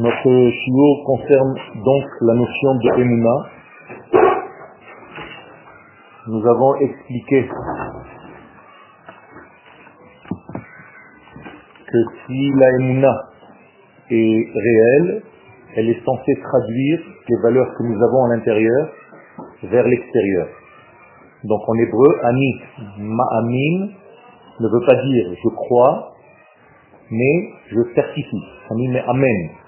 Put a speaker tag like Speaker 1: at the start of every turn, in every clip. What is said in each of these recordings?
Speaker 1: Notre chiot concerne donc la notion de Emouna. Nous avons expliqué que si la Emouna est réelle, elle est censée traduire les valeurs que nous avons à l'intérieur vers l'extérieur. Donc en hébreu, ami, ma'amin, ne veut pas dire je crois, mais je certifie. Ami, mais amen.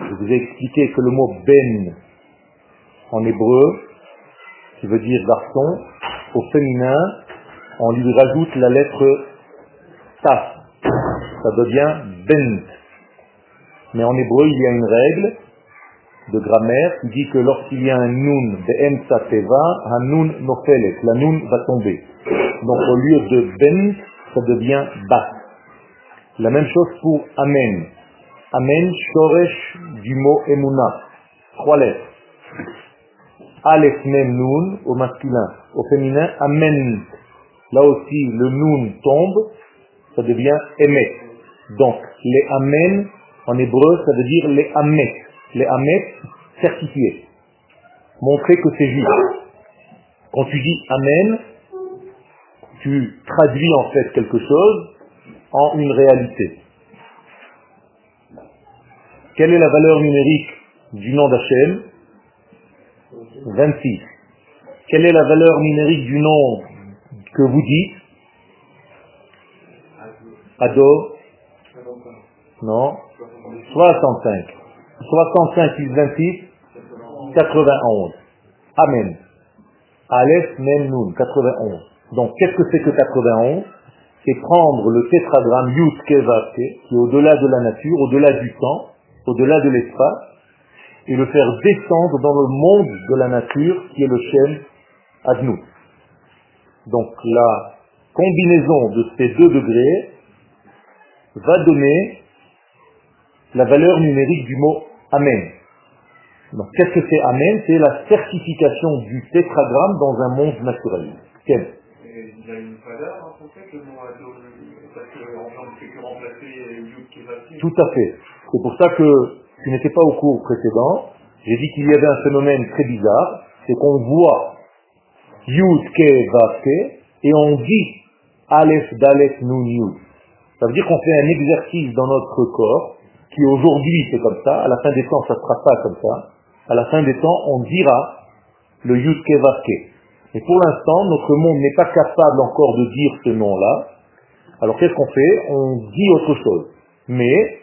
Speaker 1: Je vous ai expliqué que le mot ben en hébreu, qui veut dire garçon, au féminin, on lui rajoute la lettre taf. Ça devient ben. Mais en hébreu, il y a une règle de grammaire qui dit que lorsqu'il y a un nun de sa teva, un nun nofelet, la nun va tomber. Donc au lieu de ben, ça devient bat. La même chose pour amen. Amen, shoresh du mot emuna. Trois lettres. Aleph, mem, nun au masculin. Au féminin, amen. Là aussi, le nun tombe, ça devient emet. Donc, les amen, en hébreu, ça veut dire les amet. Les amet, certifiés. Montrer que c'est juste. Quand tu dis amen, tu traduis en fait quelque chose en une réalité. Quelle est la valeur numérique du nom d'Hachem? 26. Quelle est la valeur numérique du nom que vous dites? Ado Non 65. 65 plus 26 91. Amen. Aleph, Mem, Nun, 91. Donc, qu'est-ce que c'est que 91 C'est prendre le tétragramme Yud Kevate, qui est au-delà de la nature, au-delà du temps, au-delà de l'espace, et le faire descendre dans le monde de la nature, qui est le Shem Adnou. Donc, la combinaison de ces deux degrés va donner la valeur numérique du mot Amen. Donc, qu'est-ce que c'est Amen C'est la certification du tétragramme dans un monde naturel. Quel
Speaker 2: il a une valeur en fait, le mot parce qu'en fait que remplacer Yud.
Speaker 1: Tout à fait. C'est pour ça que tu n'étais pas au cours précédent. J'ai dit qu'il y avait un phénomène très bizarre, c'est qu'on voit Yud Kevate et on dit Aleph Dalef Nun Yud. Ça veut dire qu'on fait un exercice dans notre corps qui aujourd'hui c'est comme ça, à la fin des temps ça ne sera pas comme ça. À la fin des temps on dira le Yud Kevate. Et pour l'instant, notre monde n'est pas capable encore de dire ce nom-là. Alors qu'est-ce qu'on fait? On dit autre chose. Mais,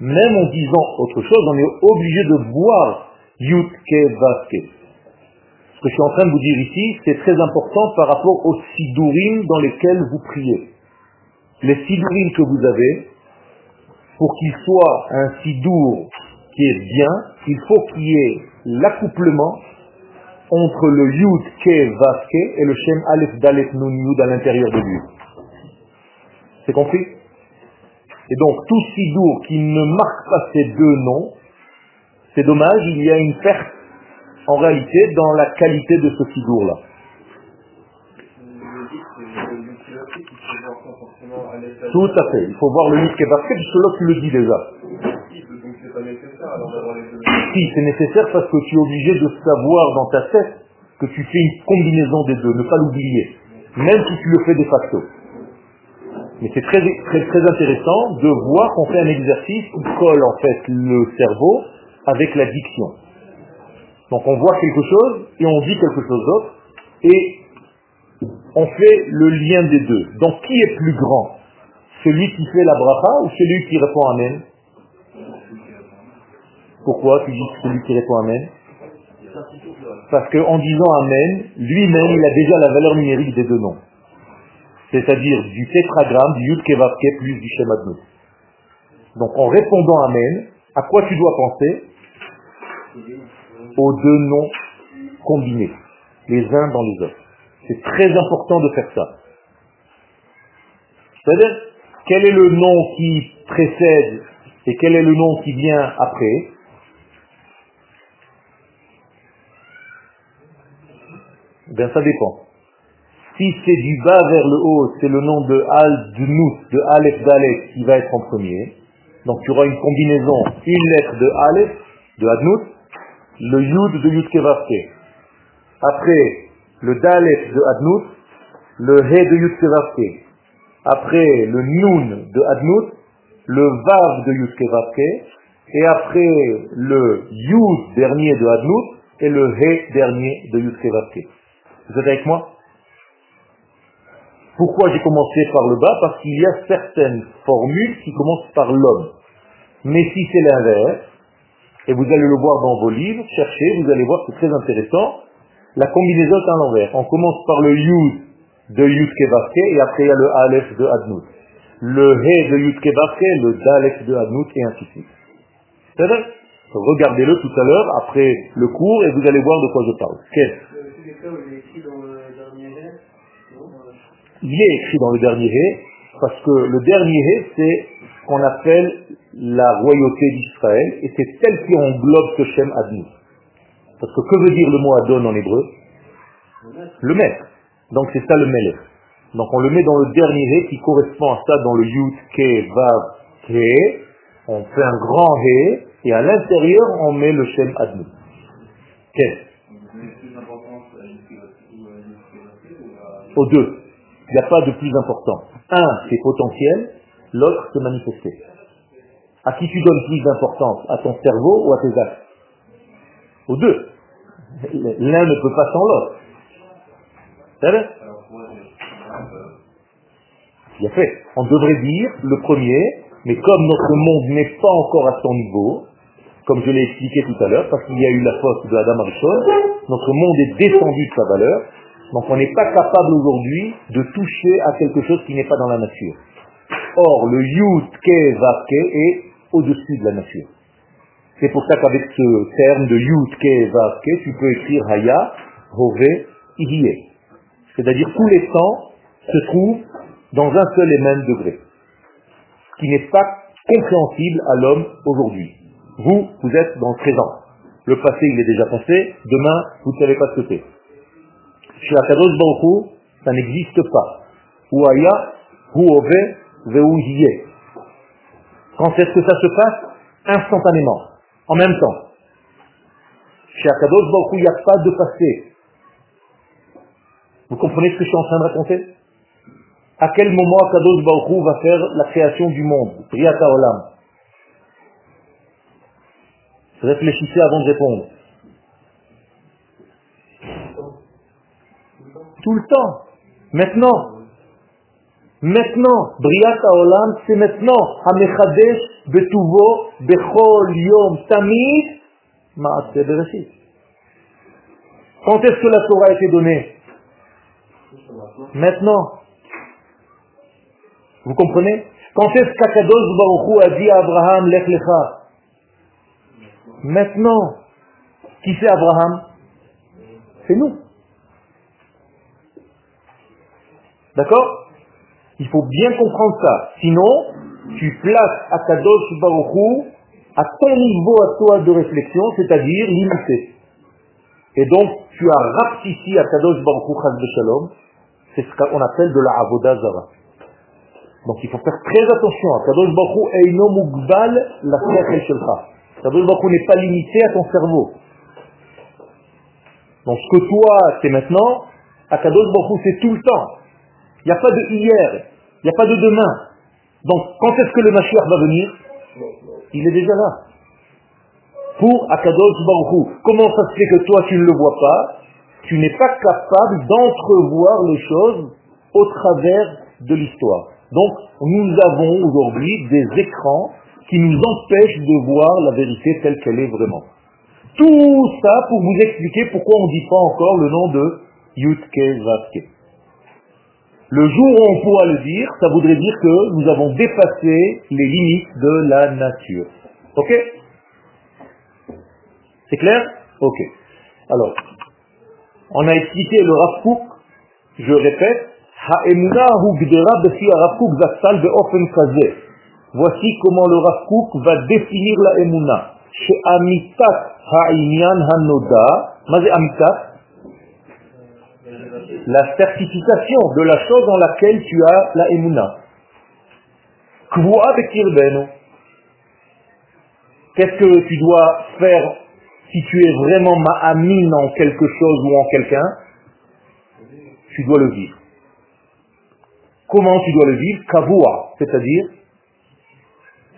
Speaker 1: même en disant autre chose, on est obligé de voir Yutke Vaske. Ce que je suis en train de vous dire ici, c'est très important par rapport aux sidurim dans lesquels vous priez. Les sidurim que vous avez, pour qu'il soit un sidour qui est bien, il faut qu'il y ait l'accouplement entre le Yud Ke Vaske et le Shem Aleph Dalet Nun Yud à l'intérieur de lui. C'est compris? Et donc tout sidour qui ne marque pas ces deux noms, c'est dommage, il y a une perte en réalité dans la qualité de ce sidour-là. Tout à fait. Il faut voir le Yud Ke Vaske, puisque là tu le dis déjà. Si, c'est nécessaire parce que tu es obligé de savoir dans ta tête que tu fais une combinaison des deux, ne pas l'oublier, même si tu le fais de facto. Mais c'est très, très, intéressant de voir qu'on fait un exercice qui colle en fait le cerveau avec la diction. Donc on voit quelque chose et on dit quelque chose d'autre et on fait le lien des deux. Donc qui est plus grand? Celui qui fait la bracha ou celui qui répond Amen? Pourquoi tu dis celui qui répond Amen? Parce qu'en disant Amen, lui-même, il a déjà la valeur numérique des deux noms. C'est-à-dire du tétragramme, du Yud Kevavke plus du schéma de Donc en répondant Amen, à quoi tu dois penser? Aux deux noms combinés, les uns dans les autres. C'est très important de faire ça. C'est-à-dire, quel est le nom qui précède et quel est le nom qui vient après? Ben ça dépend. Si c'est du bas vers le haut, c'est le nom de Al Dnus, de Aleph Dalet qui va être en premier. Donc tu auras une combinaison, une lettre de Aleph, de Adnout, le Yud de Yud. Après, le Dalet de Adnout, le He de Yud Kevavke. Après, le Nun de Adnout, le Vav de Yud Kevavke. Et après, le Yud dernier de Adnout et le He dernier de Yud Kevavke. Vous êtes avec moi? Pourquoi j'ai commencé par le bas Parce qu'il y a certaines formules qui commencent par l'homme. Mais si c'est l'inverse, et vous allez le voir dans vos livres, cherchez, vous allez voir, c'est très intéressant. La combinaison est à l'envers. On commence par le Yud de Yud Kevaske et après il y a le Aleph de Adnout. Le He de Yud Kevaske, le Dalef de Adnout et ainsi de suite. C'est vrai? Regardez-le tout à l'heure après le cours et vous allez voir de quoi je parle. Il est écrit dans le dernier He parce que le dernier He c'est ce qu'on appelle la royauté d'Israël, et c'est celle qui englobe ce Shem Adnou. Parce que que veut dire le mot Adon en hébreu? Le maître. Donc c'est ça le Melech. Donc on le met dans le dernier He qui correspond à ça dans le Yud, Ke, Vav, Ke. On fait un grand He, et à l'intérieur on met le Shem Adnou. Ke. Aux deux. Il n'y a pas de plus important. Un, c'est potentiel, l'autre, c'est manifesté. À qui tu donnes plus d'importance? À ton cerveau ou à tes actes? Aux deux. L'un ne peut pas sans l'autre. Bien fait. On devrait dire le premier, mais comme notre monde n'est pas encore à son niveau, comme je l'ai expliqué tout à l'heure, parce qu'il y a eu la faute de Adam Arishon, notre monde est descendu de sa valeur, donc on n'est pas capable aujourd'hui de toucher à quelque chose qui n'est pas dans la nature. Or, le Yud Ke est au-dessus de la nature. C'est pour ça qu'avec ce terme de Yud Ke tu peux écrire Haya, Hove, Ihie. C'est-à-dire tous les temps se trouvent dans un seul et même degré, ce qui n'est pas compréhensible à l'homme aujourd'hui. Vous, vous êtes dans le présent. Le passé, il est déjà passé. Demain, vous ne savez pas ce que c'est. Chez Akadosh Baruch ça n'existe pas. Ou Haya, Hu Hove, Veu quand est-ce que ça se passe? Instantanément, en même temps. Chez Akadosh Baruch il n'y a pas de passé. Vous comprenez ce que je suis en train de raconter? À quel moment Akadosh Baruch va faire la création du monde? Riyata Olam. Réfléchissez avant de répondre. Tout le temps. Maintenant. Maintenant, Briat Olam, c'est maintenant. Hamechadesh betuvo bechol yom tamid maaseh bereshit. Quand est-ce que la Torah a été donnée? Maintenant. Vous comprenez? Quand est-ce qu'Akadosh Baruch a dit à Abraham, Lech Lecha Maintenant. Qui c'est Abraham? C'est nous. D'accord? Il faut bien comprendre ça. Sinon, tu places Baruchou à ton niveau à toi de réflexion, c'est-à-dire limité. Et donc, tu as raptifié Akadosh Baruchou Chaz Shalom, c'est ce qu'on appelle de la Avoda Zara. Donc il faut faire très attention. Akadosh Baruchou Eino Mugbal la Sechel Shelcha. Akadosh Baruchou n'est pas limité à ton cerveau. Donc ce que toi, c'est maintenant, Akadosh Baruchou, c'est tout le temps. Il n'y a pas de hier, il n'y a pas de demain. Donc, quand est-ce que le Mashiach va venir? Il est déjà là. Pour Akadosh Baruch Comment ça se fait que toi, tu ne le vois pas? Tu n'es pas capable d'entrevoir les choses au travers de l'histoire. Donc, nous avons aujourd'hui des écrans qui nous empêchent de voir la vérité telle qu'elle est vraiment. Tout ça pour vous expliquer pourquoi on ne dit pas encore le nom de Yutke Vaske. Le jour où on pourra le dire, ça voudrait dire que nous avons dépassé les limites de la nature. Ok? C'est clair? Ok. Alors, on a expliqué le Rav je répète, Voici comment le Rav va définir la Emuna. Chez Amitat Ha'inyan Hanoda, Amitat la certification de la chose dans laquelle tu as la emuna. Qu'est-ce que tu dois faire si tu es vraiment ma'amine en quelque chose ou en quelqu'un? Tu dois le vivre. Comment tu dois le vivre? Kavua, c'est-à-dire,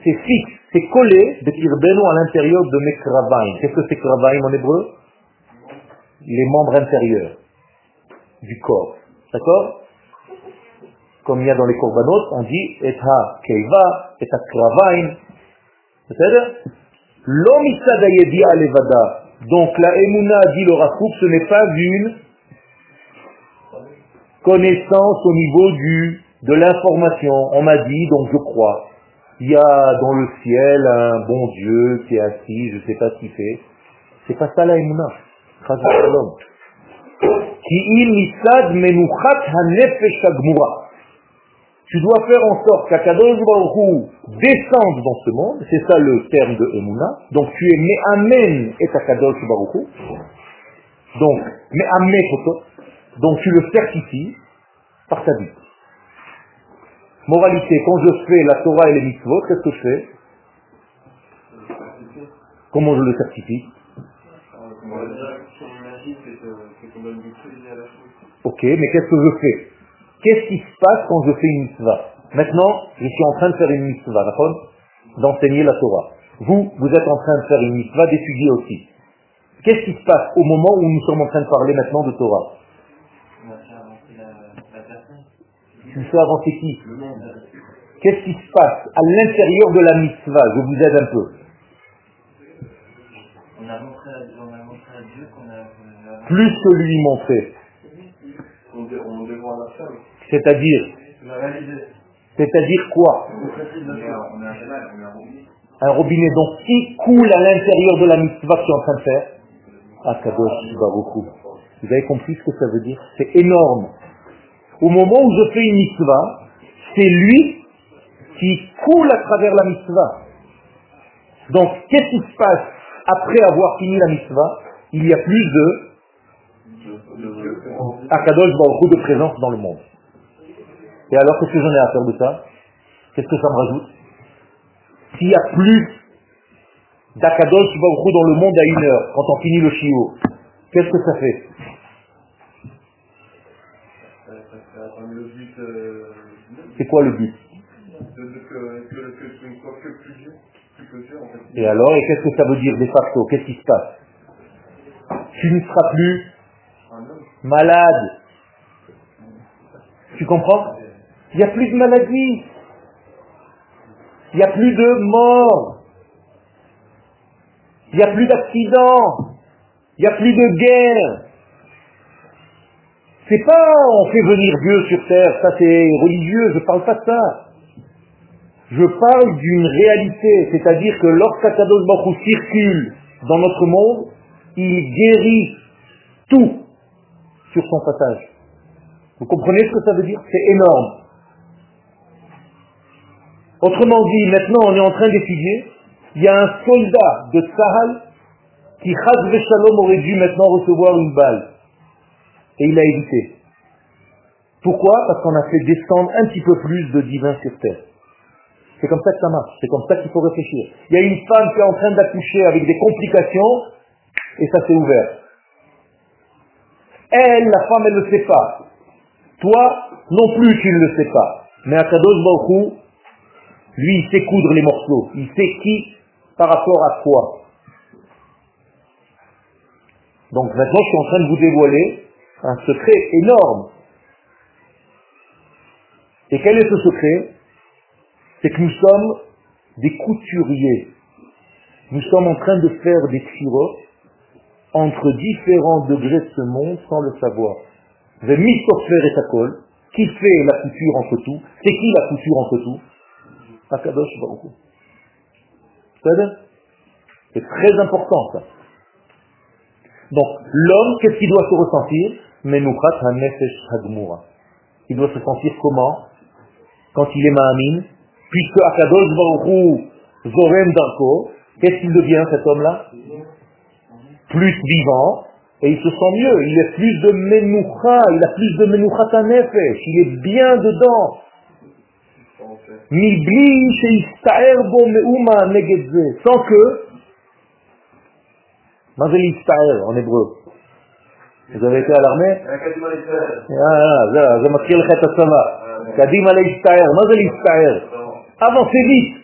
Speaker 1: c'est fixe, c'est collé de Kirbeno à l'intérieur de mes. Qu'est-ce que c'est kravaim en hébreu? Les membres intérieurs du corps. D'accord? Comme il y a dans les korbanot, on dit et ha keiva, et ha kravaim. C'est-à-dire, levada. Donc la emuna dit le Rafouk, ce n'est pas une connaissance au niveau du de l'information. On m'a dit, donc je crois. Il y a dans le ciel un bon Dieu qui est assis, je ne sais pas ce qu'il fait. C'est pas ça la emuna. Tu dois faire en sorte qu'Akadosh Baruch descende dans ce monde, c'est ça le terme de Emouna. Donc tu es Me'amen et Akadosh Baruch Donc, Me'amen Donc tu le certifies par ta vie. Moralité, quand je fais la Torah et les mitzvot, qu'est-ce que je fais? Comment je le certifie? Ok, mais qu'est-ce que je fais Qu'est-ce qui se passe quand je fais une mitzvah Maintenant, je suis en train de faire une mitzvah, d'accord D'enseigner la Torah. Vous, vous êtes en train de faire une mitzvah, d'étudier aussi. Qu'est-ce qui se passe au moment où nous sommes en train de parler maintenant de Torah Tu fais avancer qui Qu'est-ce qui se passe à l'intérieur de la mitzvah Je vous aide un peu. On a montré à, Dieu qu'on a... Plus que lui montrer. C'est-à-dire C'est-à-dire quoi Un robinet. Donc, qui coule à l'intérieur de la mitzvah que tu es en train de faire Akadosh Baruch Vous avez compris ce que ça veut dire? C'est énorme. Au moment où je fais une mitzvah, c'est lui qui coule à travers la mitzvah. Donc, qu'est-ce qui se passe après avoir fini la mitzvah? Il y a plus de Akadosh Baruch de présence dans le monde. Et alors, qu'est-ce que j'en ai à faire de ça? Qu'est-ce que ça me rajoute? S'il y a plus d'Akadosh Baruch dans le monde à une heure, quand on finit le chiot, qu'est-ce que ça fait? C'est quoi le but? Et alors, et qu'est-ce que ça veut dire de facto? Qu'est-ce qui se passe? Tu ne seras plus malade. Tu comprends? Il n'y a plus de maladie. Il n'y a plus de mort. Il n'y a plus d'accident. Il n'y a plus de guerre. C'est pas on fait venir Dieu sur terre, ça c'est religieux, je parle pas de ça. Je parle d'une réalité, c'est-à-dire que lorsqu'Akadosh Baruch circule dans notre monde, il guérit tout sur son passage. Vous comprenez ce que ça veut dire? C'est énorme. Autrement dit, maintenant on est en train d'étudier, il y a un soldat de Sahal qui, Chaz Shalom, aurait dû maintenant recevoir une balle. Et il a évité. Pourquoi? Parce qu'on a fait descendre un petit peu plus de divin sur terre. C'est comme ça que ça marche, c'est comme ça qu'il faut réfléchir. Il y a une femme qui est en train d'accoucher avec des complications, et ça s'est ouvert. Elle, la femme, elle ne le sait pas. Toi, non plus, tu ne le sais pas. Mais Akadosh Baruch lui, il sait coudre les morceaux. Il sait qui par rapport à quoi. Donc maintenant, je suis en train de vous dévoiler un secret énorme. Et quel est ce secret? C'est que nous sommes des couturiers. Nous sommes en train de faire des tiro entre différents degrés de ce monde sans le savoir. Vous avez mis et colle. Qui fait la couture entre tout? C'est qui la couture entre tout? Akadosh Baruch C'est très important ça. Donc l'homme, qu'est-ce qu'il doit se ressentir? Menuchat ha-nefesh hagmura. Il doit se sentir comment? Quand il est ma'amin, puisque Akadosh Baruch Zorem Darko, qu'est-ce qu'il devient cet homme-là? plus vivant, et il se sent mieux, il est plus de menoucha, il a plus de menoucha tanefesh, il est bien dedans. Sans que, en hébreu. Vous avez été à l'armée? Ah, ah, ah, ah, je m'attire Avancez vite.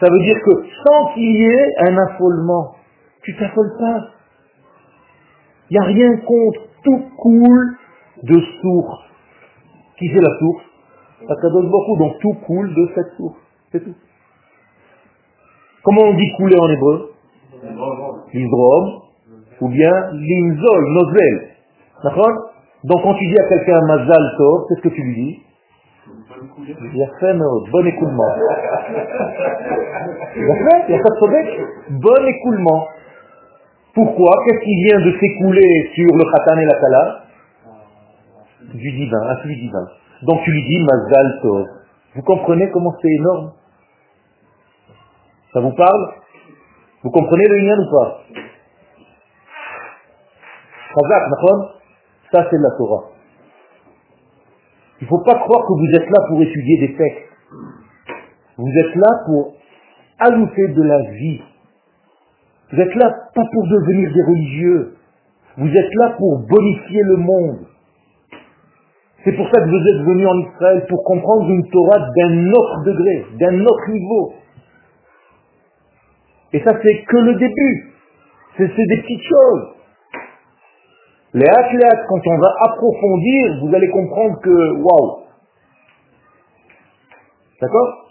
Speaker 1: Ça veut dire que sans qu'il y ait un affolement, tu t'affoles pas. Il n'y a rien contre, tout coule de source. Qui c'est la source? Donne beaucoup, donc tout coule de cette source. C'est tout. Comment on dit couler en hébreu? L'hydrome, ou bien l'inzol, nozel. D'accord? Donc quand tu dis à quelqu'un mazal tov, qu'est-ce que tu lui dis? Fait bon écoulement. Bon écoulement. Pourquoi? Qu'est-ce qui vient de s'écouler sur le khatan et la kala? Du divin, un flux divin. Donc tu lui dis mazal tov. Vous comprenez comment c'est énorme? Ça vous parle? Vous comprenez le lien ou pas? Ça c'est la Torah. Il ne faut pas croire que vous êtes là pour étudier des textes. Vous êtes là pour ajouter de la vie. Vous êtes là pas pour devenir des religieux. Vous êtes là pour bonifier le monde. C'est pour ça que vous êtes venus en Israël, pour comprendre une Torah d'un autre degré, d'un autre niveau. Et ça, c'est que le début. C'est des petites choses. Les athlètes, quand on va approfondir, vous allez comprendre que, waouh. D'accord?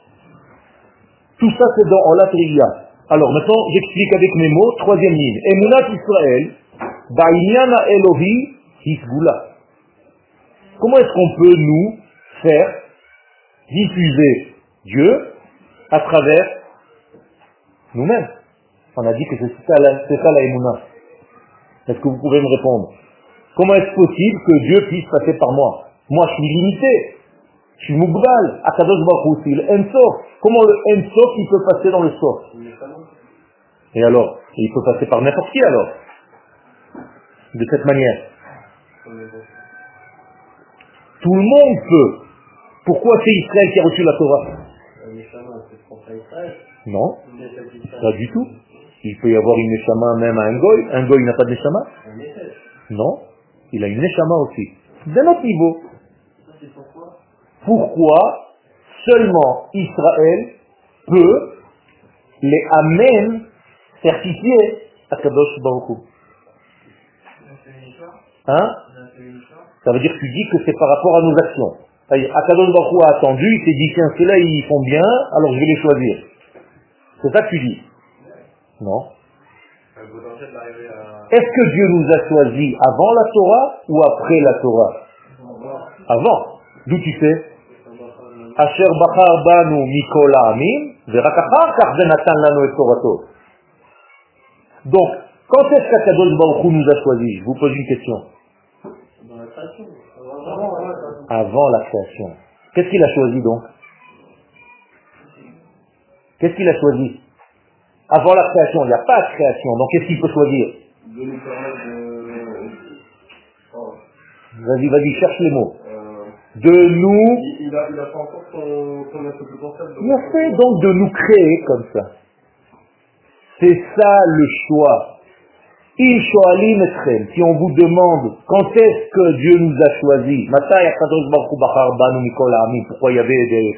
Speaker 1: Tout ça, c'est dans Olatriya. Alors, maintenant, j'explique avec mes mots, troisième ligne. Emunat Israël, Ba'inyana Elohi, Hisgula. Comment est-ce qu'on peut, nous, faire diffuser Dieu à travers nous-mêmes? On a dit que c'est ça, la, la Est-ce que vous pouvez me répondre? Comment est-ce possible que Dieu puisse passer par moi? Moi, je suis limité. Je suis Mougbal. Akadosh Baruch c'est Ensof. Comment le Ensof, il peut passer dans le Sof Et alors Il peut passer par n'importe qui alors? De cette manière. Tout le monde peut. Pourquoi c'est Israël qui a reçu la Torah? Non, pas du tout. Il peut y avoir une Neshama même à un goy. Un goy n'a pas de Neshama? Non. Il a une neshama aussi. D'un autre niveau. Pourquoi seulement Israël peut les amen certifier à Kadosh Baruch Hein? Ça veut dire que tu dis que c'est par rapport à nos actions. Akadosh Baruch a attendu, il s'est dit tiens ceux-là ils font bien, alors je vais les choisir. C'est ça que tu dis? Non. Est-ce que Dieu nous a choisis avant la Torah ou après la Torah? Avant. D'où tu sais? Asher Bachar Banu Mikola Amin, lanu Torato. Donc, quand est-ce qu'Akadosh Baruch nous a choisis? Je vous pose une question. Avant la création. Qu'est-ce qu'il a choisi donc? Qu'est-ce qu'il a choisi? Avant la création, il n'y a pas de création. Donc qu'est-ce qu'il peut choisir? Vas-y, vas-y, cherche les mots. De nous.
Speaker 2: Il, pas encore son, potentiel.
Speaker 1: Il a fait donc de nous créer comme ça. C'est ça le choix. Si on vous demande quand est-ce que Dieu nous a choisis, pourquoi il y avait des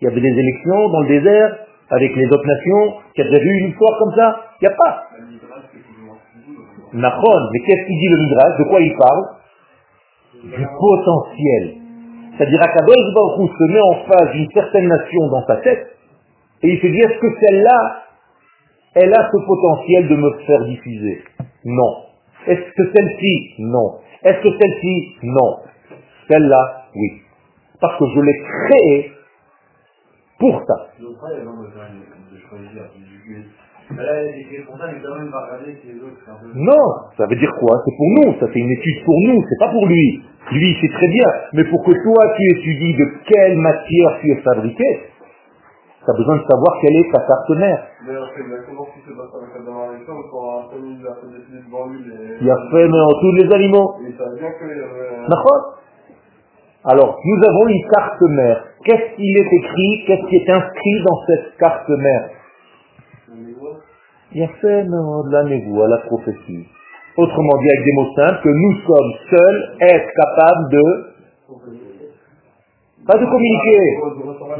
Speaker 1: il y avait des élections dans le désert, avec les autres nations qui a déjà vu une histoire comme ça Il n'y a pas. Mais qu'est-ce qu'il dit le Midrash? De quoi il parle? Du potentiel. C'est-à-dire qu'Akadosh Baruch se met en face d'une certaine nation dans sa tête et il se dit est-ce que celle-là, elle a ce potentiel de me faire diffuser? Non. Est-ce que celle-ci? Non. Est-ce que celle-ci? Non. Celle-là, oui. Parce que je l'ai créée pour ça. Non, ça veut dire quoi? C'est pour nous, ça fait une étude pour nous, c'est pas pour lui. Lui, c'est très bien, mais pour que toi, tu étudies de quelle matière tu es fabriqué, tu as besoin de savoir quelle est ta partenaire. Il a fait dans tous les animaux. D'accord alors, nous avons une carte mère. Qu'est-ce qu'il est écrit, qu'est-ce qui est inscrit dans cette carte mère Il y a fait de la à la prophétie. Autrement dit, avec des mots simples, que nous sommes seuls être capables de, pas de communiquer,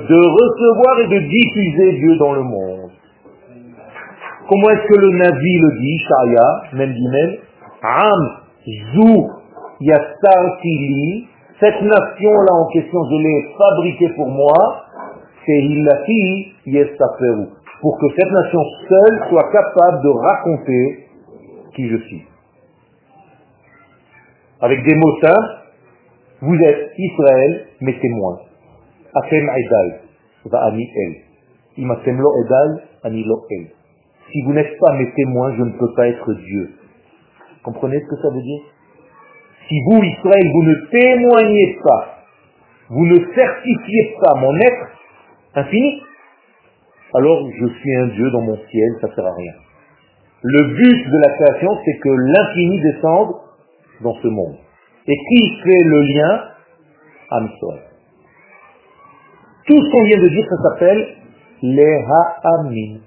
Speaker 1: de recevoir et de diffuser Dieu dans le monde. Comment est-ce que le Navi le dit, Shaya, même Gimel Am, Zou, Yassar cette nation-là en question, je l'ai fabriquée pour moi, c'est Yestaferu, pour que cette nation seule soit capable de raconter qui je suis. Avec des mots simples, vous êtes Israël, mes témoins. Afem Edal, va Ami El. Imatem lo Edal, Ani lo El. Si vous n'êtes pas mes témoins, je ne peux pas être Dieu. Comprenez ce que ça veut dire? Si vous, Israël, vous ne témoignez pas, vous ne certifiez pas mon être infini, alors je suis un Dieu dans mon ciel, ça ne sert à rien. Le but de la création, c'est que l'infini descende dans ce monde. Et qui fait le lien? Amsoy. Tout ce qu'on vient de dire, ça s'appelle les Ha'amin.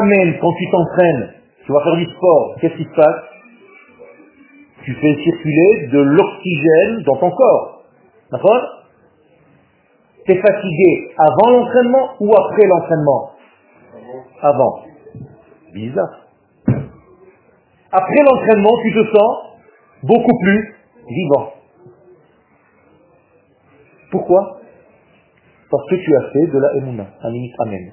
Speaker 1: Amen, quand tu t'entraînes, tu vas faire du sport, qu'est-ce qui se passe? Tu fais circuler de l'oxygène dans ton corps. D'accord? Tu es fatigué avant l'entraînement ou après l'entraînement Avant. Bizarre. Après l'entraînement, tu te sens beaucoup plus vivant. Pourquoi? Parce que tu as fait de la emuna, amen.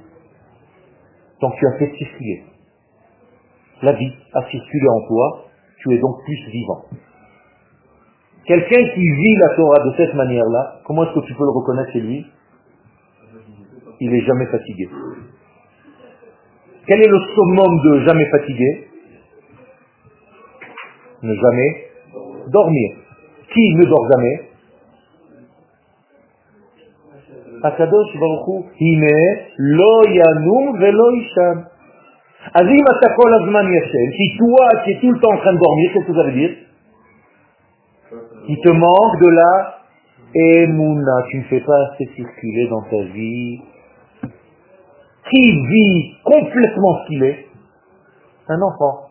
Speaker 1: Donc tu as fait circuler. La vie a circulé en toi, tu es donc plus vivant. Quelqu'un qui vit la Torah de cette manière-là, comment est-ce que tu peux le reconnaître chez lui Il n'est jamais fatigué. Quel est le summum de jamais fatigué Ne jamais dormir. Qui ne dort jamais הקדוש ברוך הוא, הנה לא ינום ולא יישן. אז אם אתה כל הזמן ישן, si toi tu es tout le temps en train de dormir, qu'est-ce que ça veut dire Il te manque de la émouna, tu ne fais pas assez circuler dans ta vie. Qui vit complètement ce qu'il est? Un enfant.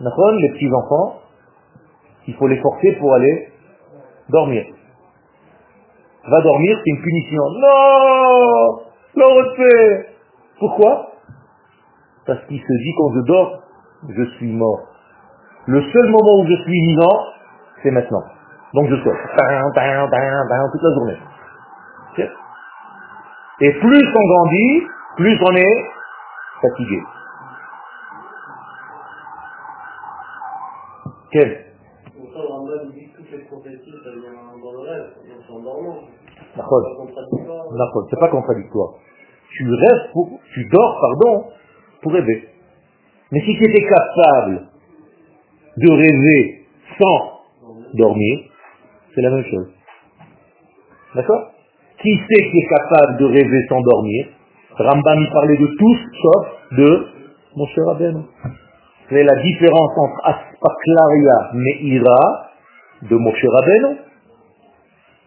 Speaker 1: D'accord? Les petits enfants, il faut les forcer pour aller dormir va dormir, c'est une punition. Non Le refait Pourquoi? Parce qu'il se dit quand je dors, je suis mort. Le seul moment où je suis vivant, c'est maintenant. Donc je sors. Toute la journée. Et plus on grandit, plus on est fatigué. Quel c'est pas contradictoire. Tu rêves pour, tu dors, pardon, pour rêver. Mais si tu étais capable de rêver sans dormir, c'est la même chose. D'accord? Qui c'est qui est capable de rêver sans dormir? Rambam y parlait de tous sauf de mon cher. C'est la différence entre Aspaklaria Meira de Moshe Rabbeinu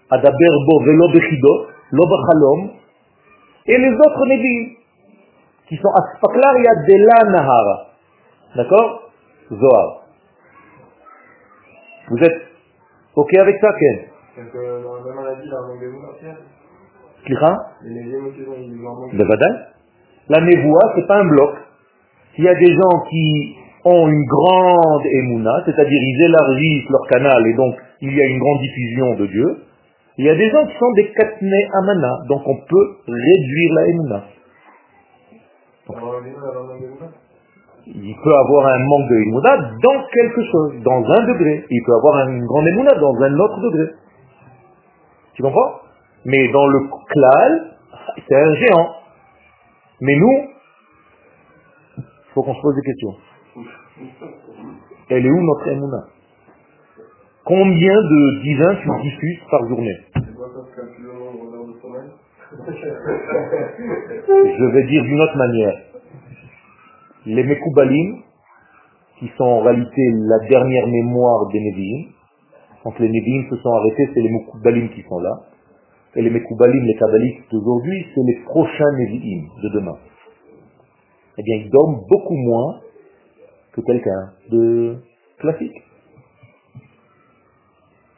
Speaker 1: Adaberbo Velo Bechido, Lo et les autres Nevi'im, qui sont Aspaklaria de la Nahara. D'accord? Zohar. Vous êtes OK avec ça, Ken.
Speaker 2: Donc, euh, la maladie, la
Speaker 1: La névoie, c'est pas un bloc. S'il y a des gens qui ont une grande émouna, c'est-à-dire ils élargissent leur canal et donc il y a une grande diffusion de Dieu, il y a des gens qui sont des katne amana, donc on peut réduire la émouna. Il peut avoir un manque de émouna dans quelque chose, dans un degré. Il peut avoir une grande émouna dans un autre degré. Tu comprends? Mais dans le klal, c'est un géant. Mais nous, il faut qu'on se pose des questions. Elle est où notre émouna Combien de divins tu diffuses par journée? Je vais dire d'une autre manière. Les Mekoubalim, qui sont en réalité la dernière mémoire des Nevi'im, quand les Nevi'im se sont arrêtés, c'est les Mekoubalim qui sont là. Et les Mekoubalim, les Kabbalistes d'aujourd'hui, c'est les prochains Nevi'im de demain. eh bien, il dorment beaucoup moins que quelqu'un de classique.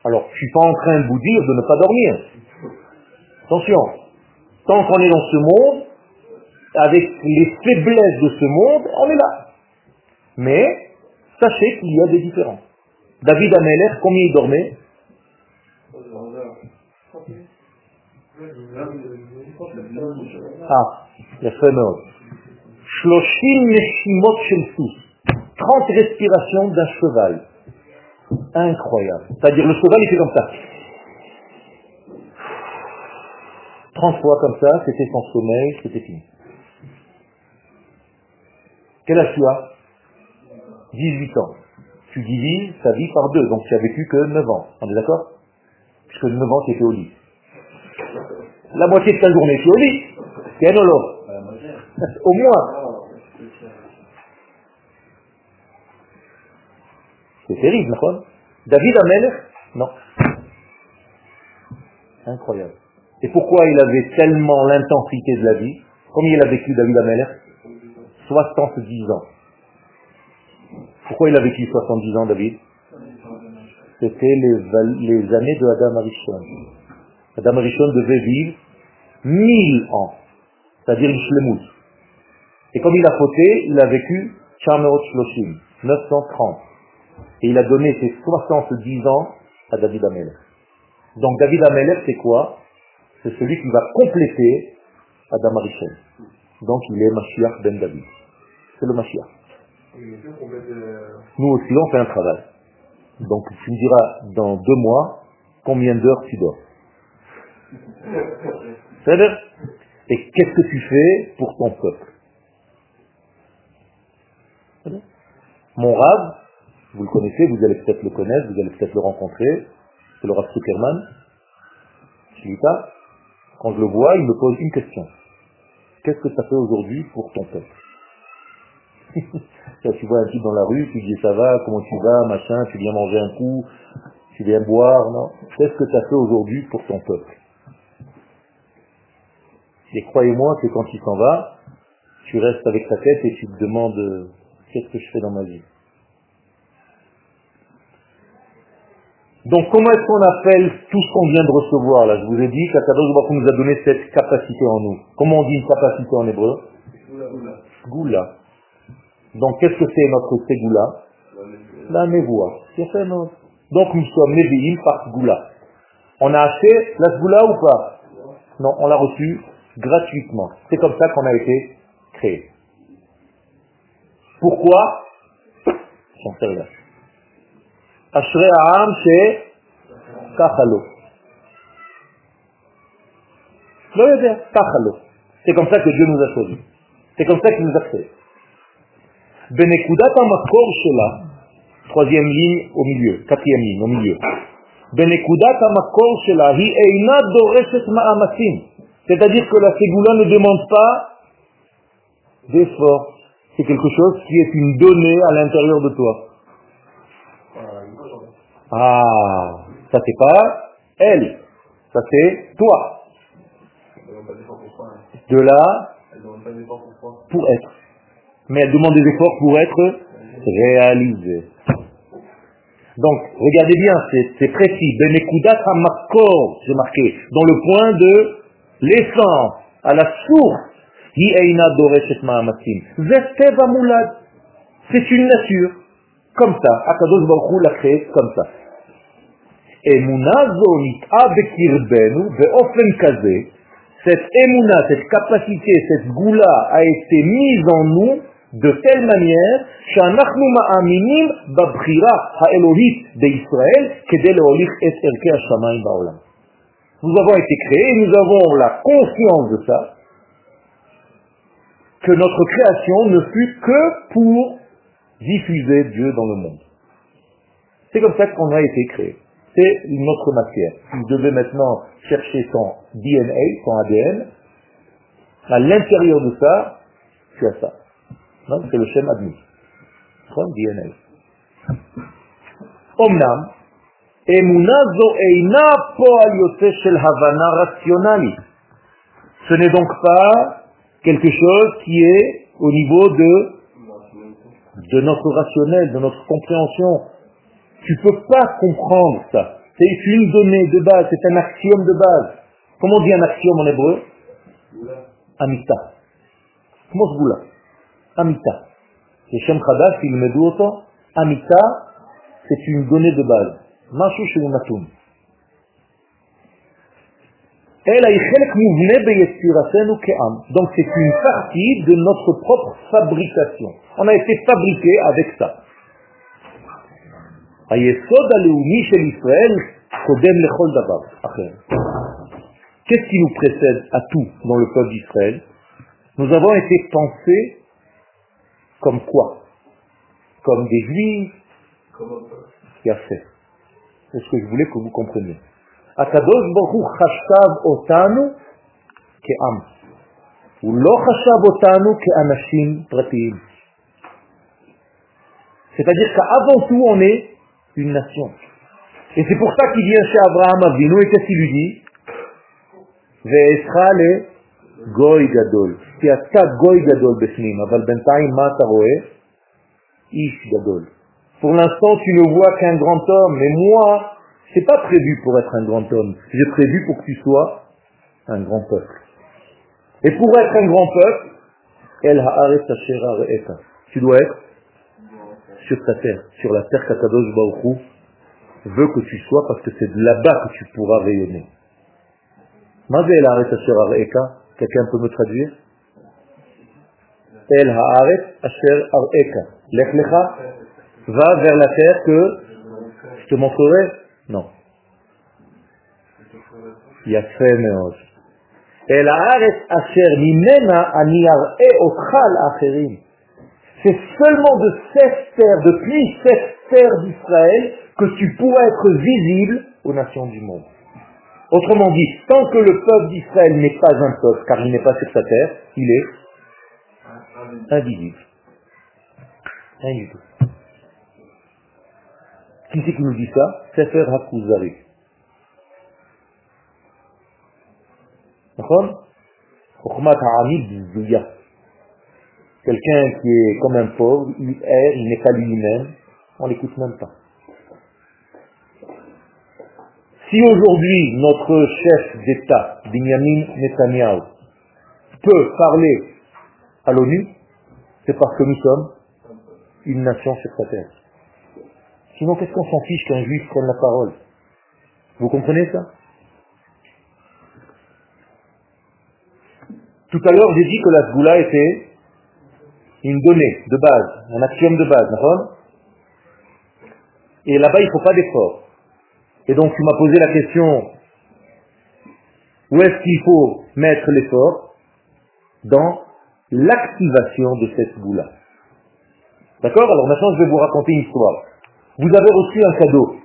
Speaker 1: Alors, je suis pas en train de vous dire de ne pas dormir. Attention, tant qu'on est dans ce monde, avec les faiblesses de ce monde, on est là. Mais, sachez qu'il y a des différences. David Ameller, combien il dormait? Ah, Neshimot Shel 30 respirations d'un cheval. Incroyable. C'est-à-dire le cheval il fait comme ça. 30 fois comme ça, c'était son sommeil, c'était fini. Quel âge tu as? 18 ans. Tu divises ta vie par deux, donc tu as vécu que 9 ans. On est d'accord? Puisque 9 ans, tu étais au lit. La moitié de ta journée, tu es au lit. C'est un Au moins. C'est terrible, non David Amel Non. Incroyable. Et pourquoi il avait tellement l'intensité de la vie? Combien il a vécu David Ameller 70 ans. Pourquoi il a vécu 70 ans, David? C'était les, années de Adam Arishon. Adam Arishon devait vivre 1000 ans, c'est-à-dire une shlemut. Et comme il a fauté, il a vécu Chameot Shloshim, 930. Et il a donné ses 70 ans à David Ameller. Donc David Ameller, c'est quoi? C'est celui qui va compléter Adam Arishon. Donc il est Mashiach ben David. C'est le Mashiach. Nous aussi, on fait un travail. Donc tu me diras dans deux mois combien d'heures tu dors. C'est-à-dire Et qu'est-ce que tu fais pour ton peuple? Mon rave, vous le connaissez, vous allez peut-être le connaître, vous allez peut-être le rencontrer, c'est le Rav Zuckerman. pas. Quand je le vois, il me pose une question. Qu'est-ce que ça fait aujourd'hui pour ton peuple tu vois un type dans la rue, tu dis ça va, comment tu vas, machin, tu viens manger un coup, tu viens boire, non? Qu'est-ce que ça fait aujourd'hui pour ton peuple? Et croyez-moi que quand il s'en va, tu restes avec ta tête et tu te demandes qu'est-ce que je fais dans ma vie? Donc comment est-ce qu'on appelle tout ce qu'on vient de recevoir là? Je vous ai dit qu'Akadosh Baruch nous a donné cette capacité en nous. Comment on dit une capacité en hébreu? Goula. Donc qu'est-ce que c'est notre Ségoula? La Nevoa. Donc nous sommes Nevi'im par Goula. On a acheté la Goula ou pas? Non, on l'a reçu gratuitement. C'est comme ça qu'on a été créé. Pourquoi? J'en sais rien. Ashrei Aham, c'est Kachalo. C'est comme ça que Dieu nous a choisis. C'est comme ça qu'il nous a créés. Benekudat Amakor Shela, troisième ligne au milieu, quatrième ligne au milieu. Benekudat Amakor Shela, hi eina doreshet ma'amasim. C'est-à-dire que la Ségoula ne demande pas d'effort. C'est quelque chose qui est une donnée à l'intérieur de toi. Ah, ça c'est pas elle, ça c'est toi. De là, pour être. Mais elle demande des efforts pour être réalisée. Donc, regardez bien, c'est précis. Benekudat hamakor, c'est marqué, dans le point de l'essence, à la source. C'est une nature Comme ça. Akadosh Baruch l'a créé comme ça. אמונה זו ניטעה בקרבנו באופן כזה, cette émouna, cette capacité, cette goula a été mise en nous de telle manière שאנחנו מאמינים בבחירה האלוהית בישראל כדי להוליך את ערכי השמיים בעולם. Nous avons été créés et nous avons la conscience de ça, que notre création ne fut que pour diffuser Dieu dans le monde. C'est comme ça qu'on a été créé. C'est une autre matière. Vous devez maintenant chercher son DNA, son ADN. À l'intérieur de ça, tu as ça. C'est le schéma admis. Son DNA. Omnam, Emuna zo eina poal yotse shel havana rationali. Ce n'est donc pas quelque chose qui est au niveau de de notre rationnel, de notre compréhension. Tu ne peux pas comprendre ça. C'est une donnée de base, c'est un axiome de base. Comment on dit un axiome en hébreu? Amita. Comment Amita. C'est Shem Khadash, il me dit autant. Amita, c'est une donnée de base. Donc c'est une partie de notre propre fabrication. On a été fabriqué avec ça. Qu'est-ce qui nous précède à tout dans le peuple d'Israël? Nous avons été pensés comme quoi? Comme des juifs qui a fait. C'est ce que je voulais que vous compreniez? Akadosh Baruch chashav otanu ke'am. Ou lo chashav otanu ke'anashim pratim. C'est-à-dire qu'avant tout, on est une nation. Et c'est pour ça qu'il vient chez Abraham Avinu et qu'est-ce qu'il lui dit ואעשך לגוי גדול. כי אתה גוי גדול בפנים, אבל בינתיים מה אתה רואה? איש גדול. Pour l'instant, tu ne vois qu'un grand homme, mais moi, c'est pas prévu pour être un grand homme. J'ai prévu pour que tu sois un grand peuple. Et pour être un grand peuple, El Tu dois être sur ta terre, sur la terre qu'Akadosh Baruch veut que tu sois parce que c'est de là-bas que tu pourras rayonner. El Quelqu'un peut me traduire? El Haaret Asher Areka. Va vers la terre que je te montrerai. Non. יפה מאוד. אל הארץ אשר ממנה אני אראה אותך לאחרים. C'est seulement de cette terre, depuis cette terre d'Israël, que tu pourras être visible aux nations du monde. Autrement dit, tant que le peuple d'Israël n'est pas un peuple, car il n'est pas sur sa terre, il est invisible. Rien du tout. Qui c'est qui nous dit ça? Sefer HaKuzari. D'accord? Quelqu'un qui est comme un pauvre, il est, il n'est pas lui-même, on l'écoute même pas. Si aujourd'hui notre chef d'État, Benjamin Netanyahu, peut parler à l'ONU, c'est parce que nous sommes une nation sur sa terre. Sinon, qu'est-ce qu'on s'en fiche qu'un juif prenne la parole? Vous comprenez ça? Tout à l'heure, j'ai dit que la Sgoula était une donnée de base, un axiome de base, d'accord? Et là-bas, il ne faut pas d'effort. Et donc, tu m'as posé la question, où est-ce qu'il faut mettre l'effort? Dans l'activation de cette Sgoula. D'accord? Alors maintenant, je vais vous raconter une histoire. Vous avez reçu un cadeau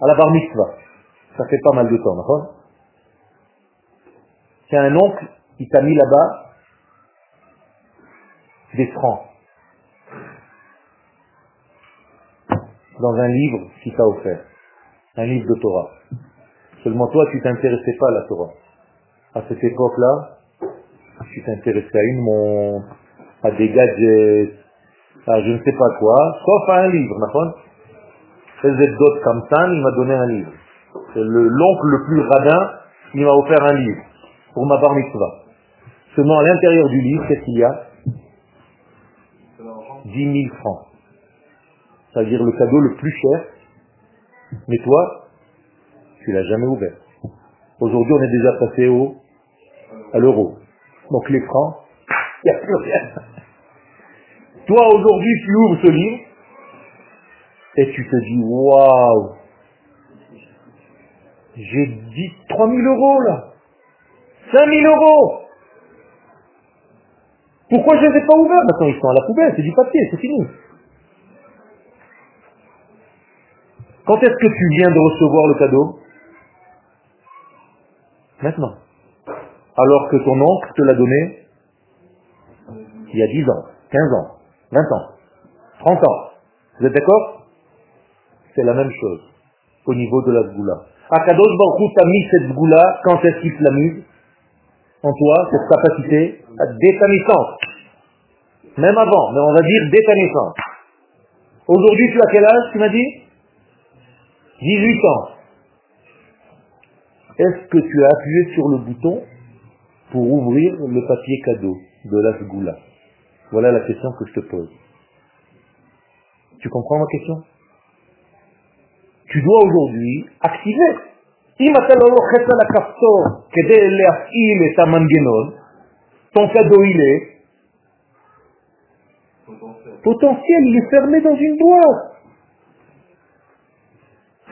Speaker 1: à la bar mitzvah. Ça fait pas mal de temps, d'accord C'est un oncle qui t'a mis là-bas des francs dans un livre qui t'a offert, un livre de Torah. Seulement toi, tu t'intéressais pas à la Torah. À cette époque-là, tu t'intéressais à une montre, à des gadgets, à je ne sais pas quoi, sauf à un livre, d'accord? D'autres comme ça, il m'a donné un livre. C'est l'oncle le, plus radin, il m'a offert un livre pour ma bar mitzvah. Seulement à l'intérieur du livre, qu'est-ce qu'il y a? 10 000 francs. C'est-à-dire le cadeau le plus cher. Mais toi, tu l'as jamais ouvert. Aujourd'hui, on est déjà passé au, à l'euro. Donc les francs, il n'y a plus rien. Toi, aujourd'hui, tu ouvres ce livre et tu te dis, waouh, j'ai dit 3000 euros là, 5000 euros. Pourquoi je ne les ai pas ouverts? Maintenant, ils sont à la poubelle, c'est du papier, c'est fini. Quand est-ce que tu viens de recevoir le cadeau? Maintenant. Alors que ton oncle te l'a donné il y a 10 ans, 15 ans. 20 ans, 30 ans. Vous êtes d'accord? C'est la même chose au niveau de la zgoula. Akadosh Baruch t'a mis cette zgoula, quand est-ce qu'il l'a mise? En toi cette capacité dès ta naissance. Même avant, mais on va dire dès ta naissance. Aujourd'hui, tu as quel âge, tu m'as dit? 18 ans. Est-ce que tu as appuyé sur le bouton pour ouvrir le papier cadeau de la Goula Voilà la question que je te pose. Tu comprends ma question? Tu dois aujourd'hui activer. ton cadeau il est potentiel, il est fermé dans une boîte.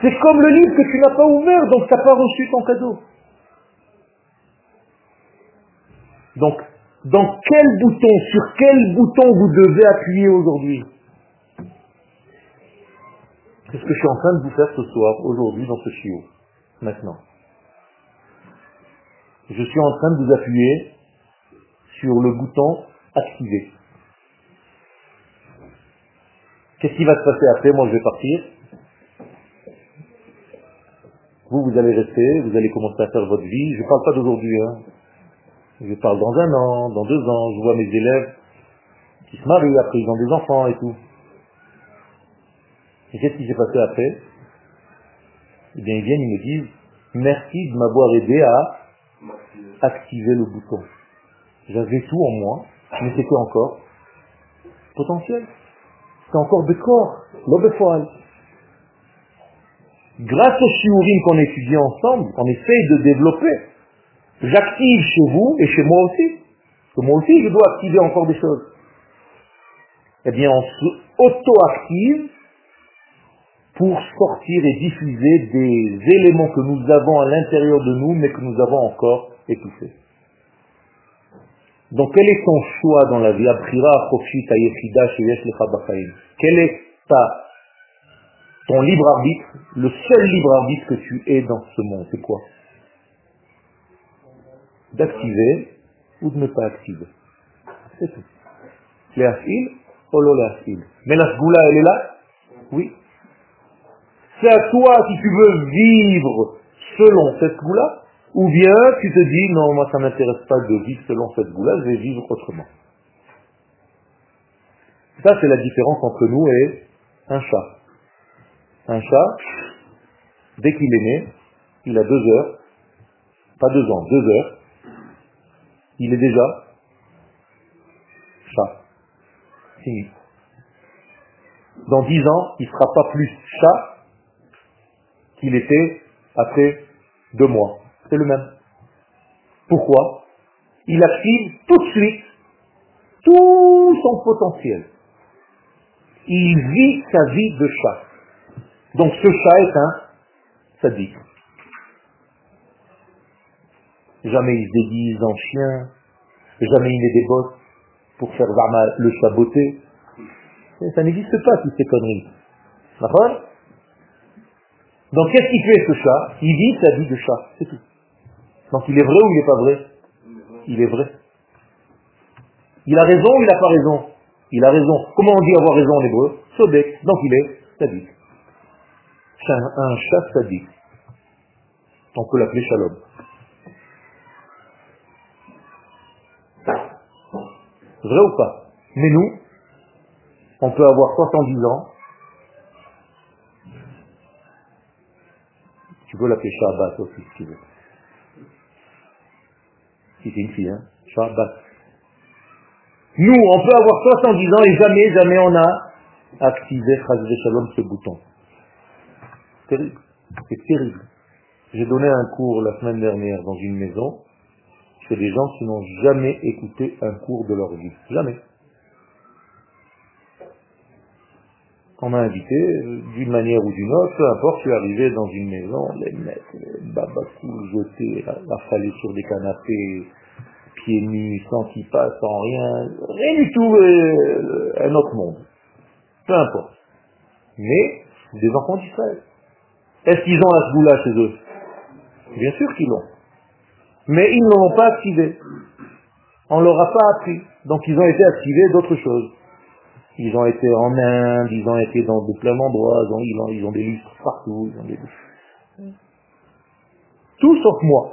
Speaker 1: C'est comme le livre que tu n'as pas ouvert, donc tu n'as pas reçu ton cadeau. Donc, dans quel bouton, sur quel bouton vous devez appuyer aujourd'hui C'est ce que je suis en train de vous faire ce soir, aujourd'hui, dans ce chiot, maintenant. Je suis en train de vous appuyer sur le bouton activer. Qu'est-ce qui va se passer après Moi, je vais partir. Vous, vous allez rester, vous allez commencer à faire votre vie. Je ne parle pas d'aujourd'hui. Hein. Je parle dans un an, dans deux ans. Je vois mes élèves qui se marient après, ils ont des enfants et tout. Et qu'est-ce qui s'est passé après? Eh bien, ils viennent, ils me disent, merci de m'avoir aidé à activer le bouton. J'avais tout en moi, mais c'était encore potentiel. C'est encore de corps, l'obéfoal. Grâce au shiurim qu'on étudie ensemble, on essaye de développer. J'active chez vous et chez moi aussi. Parce que moi aussi, je dois activer encore des choses. Eh bien, on auto-active pour sortir et diffuser des éléments que nous avons à l'intérieur de nous, mais que nous avons encore étouffés. Donc quel est ton choix dans la vie? Quel est ta, ton libre arbitre, le seul libre arbitre que tu es dans ce monde? C'est quoi? D'activer ou de ne pas activer. C'est tout. Léafil ou l'oléafil. Mais la sgoula, elle est là? Oui. C'est à toi si tu veux vivre selon cette sgoula ou bien tu te dis, non, moi ça m'intéresse pas de vivre selon cette goût-là, je vais vivre autrement. Ça, c'est la différence entre nous et un chat. Un chat, dès qu'il est né, il a deux heures, pas deux ans, deux heures, il est déjà chat. Fini. Dans dix ans, il ne sera pas plus chat qu'il était après deux mois c'est le même. Pourquoi? Il active tout de suite tout son potentiel. Il vit sa vie de chat. Donc ce chat est un sadique. Jamais il se déguise en chien, jamais il met des bottes pour faire le chaboter. Ça n'existe pas toutes ces conneries. D'accord? Donc qu'est-ce qu'il fait ce chat? Il vit sa vie de chat, c'est tout. Donc il est vrai ou il n'est pas vrai? Il est vrai. Il a raison ou il n'a pas raison? Il a raison. Comment on dit avoir raison en hébreu? Sobek. Donc il est sadique. Un, un chat sadique. On peut l'appeler shalom. Vrai ou pas? Mais nous, on peut avoir 70 ans. Tu peux l'appeler Shabbat aussi si tu veux si c'est une fille, hein, Shabbat. Nous, on peut avoir 70 ans et jamais, jamais on a activé Shalom ce bouton. Terrible. C'est terrible. J'ai donné un cours la semaine dernière dans une maison chez des gens qui n'ont jamais écouté un cours de leur vie. Jamais. On m'a invité, euh, d'une manière ou d'une autre, peu importe, je suis arrivé dans une maison, les mecs, les babacous jetés, affalés sur des canapés, pieds nus, sans qu'ils passent, sans rien, rien du tout, euh, un autre monde. Peu importe. Mais, des enfants d'Israël. Est-ce qu'ils ont la sgoula chez eux? Bien sûr qu'ils l'ont. Mais ils ne l'ont pas activé. On ne leur a pas appris. Donc ils ont été activés d'autres choses. Ils ont été en Inde, ils ont été dans de plein d'endroits, ils ont, ils ont des lustres partout, ils ont des Tout sauf moi.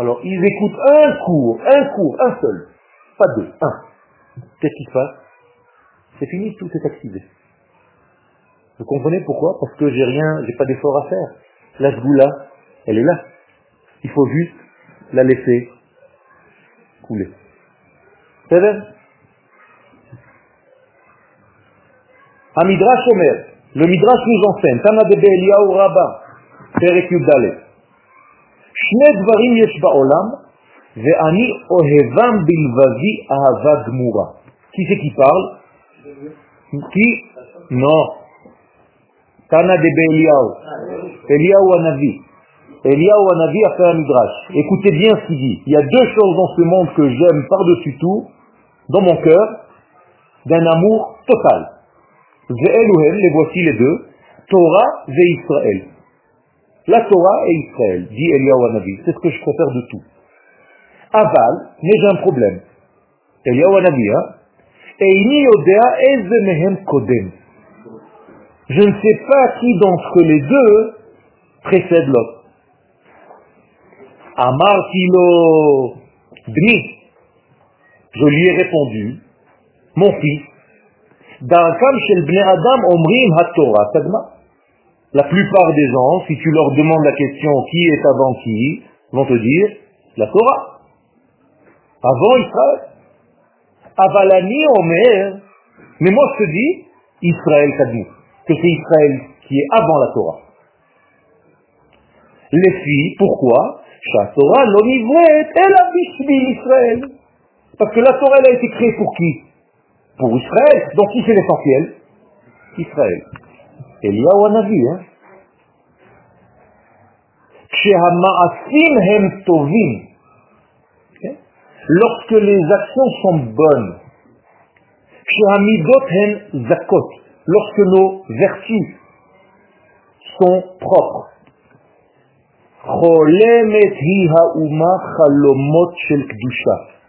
Speaker 1: Alors, ils écoutent un cours, un cours, un seul. Pas deux, un. Qu'est-ce qui se passe? C'est fini, tout est activé. Vous comprenez pourquoi? Parce que j'ai rien, j'ai pas d'effort à faire. La là, elle est là. Il faut juste la laisser couler. C'est vrai Un Midrash Omer, le Midrash nous enseigne, Tana de Eliyahu Rabba, Perek Yudale. שני דברים יש בעולם, ואני אוהבם בלבבי אהבה גמורה. Qui c'est qui parle Qui Non. Tana de Eliyahu. Eliyahu Anavi a fait un midrash. Écoutez bien ce qu'il dit. Il y a deux choses dans ce monde que j'aime par-dessus tout, dans mon cœur, d'un amour total. Ve'eluhem, les voici les deux, Torah ve Israël. La Torah et Israël, dit Eliyahu Anavi. C'est ce que je préfère de tout. Aval, mais j'ai un problème. Eliyahu Anavi, hein. Je ne sais pas qui d'entre les deux précède l'autre. Amar Kilo Bni. Je lui ai répondu, mon fils, Darkam Shel Bnei Adam Omrim HaTorah Tagma. La plupart des gens, si tu leur demandes la question qui est avant qui, vont te dire la Torah. Avant Israël. Avalani Omer. Mais moi je te dis Israël Kadmou. Que c'est Israël qui est avant la Torah. Les filles, pourquoi Torah elle a Israël. Parce que la Torah a été créée pour qui? Pour Israël. Donc qui c'est l'essentiel? Israël. Eliyahu Hanavi, hein? Hem tovim. Lorsque les actions sont bonnes. Lorsque nos vertus sont propres.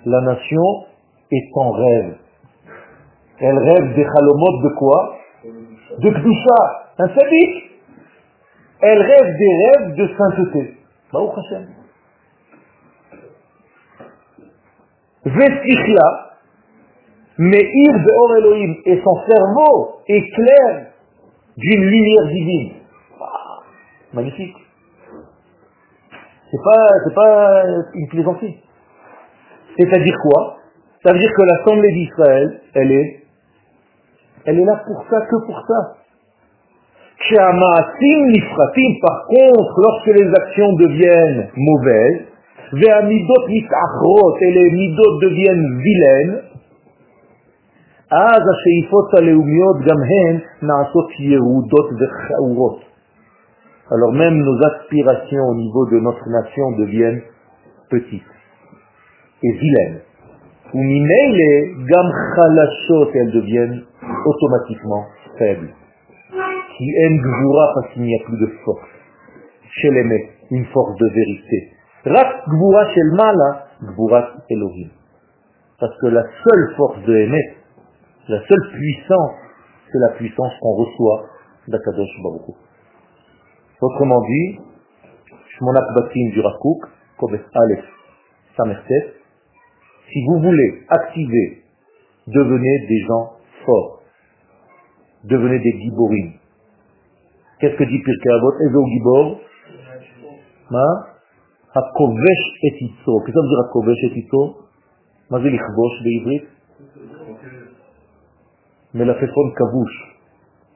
Speaker 1: La nation est en rêve. Elle rêve des chalomot de quoi de Kdusha, un sadique. Elle rêve des rêves de sainteté. Baruch Hashem. Vestichla, Meir Beor Elohim, et son cerveau éclaire d'une lumière divine. Magnifique. C'est pas, c'est pas une plaisanterie. C'est-à-dire quoi? Ça veut dire que l'Assemblée d'Israël, elle est elle est là pour ça, que pour ça. Par contre, lorsque les actions deviennent mauvaises, et les midot deviennent vilaines, alors même nos aspirations au niveau de notre nation deviennent petites et vilaines. Ou gam elles deviennent automatiquement faible. Qui aime Gvura parce qu'il n'y a plus de force. Chez l'aimé, une force de vérité. Rak Gvura chez le mal, Gvura Elohim. Parce que la seule force de aimer, la seule puissance, c'est la puissance qu'on reçoit d'Akadosh Baruch Autrement dit, Shmonak Batim du Rakouk, Koves Aleph, Samertet, si vous voulez activer, devenez des gens forts devenez des giborim. Qu'est-ce que dit Pirkei Avot Ezo gibor Ma Hakovesh et Itzo. Qu'est-ce que ça veut dire Hakovesh et Itzo Ma זה לכבוש בעברית? מלפפון כבוש,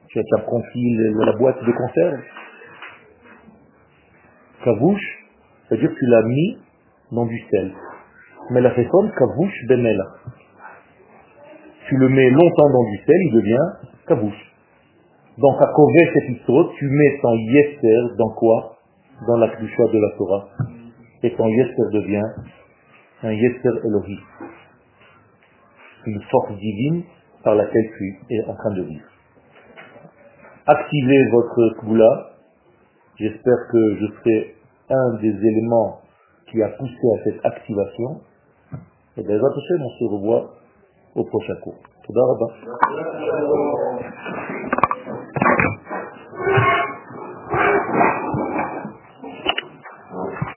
Speaker 1: שאתה confie la boîte de conserve. Kavouche, c'est-à-dire tu l'as mis dans du sel. Mais la féfone, kavouche bemela. Tu le mets longtemps dans du sel, il devient bouche. Donc à Kové cette tu mets ton Yester dans quoi? Dans la choix de la Torah. Et ton Yester devient un Yester Elohim. Une force divine par laquelle tu es en train de vivre. Activez votre Kboula. J'espère que je serai un des éléments qui a poussé à cette activation. Et bien, on se revoit au prochain cours.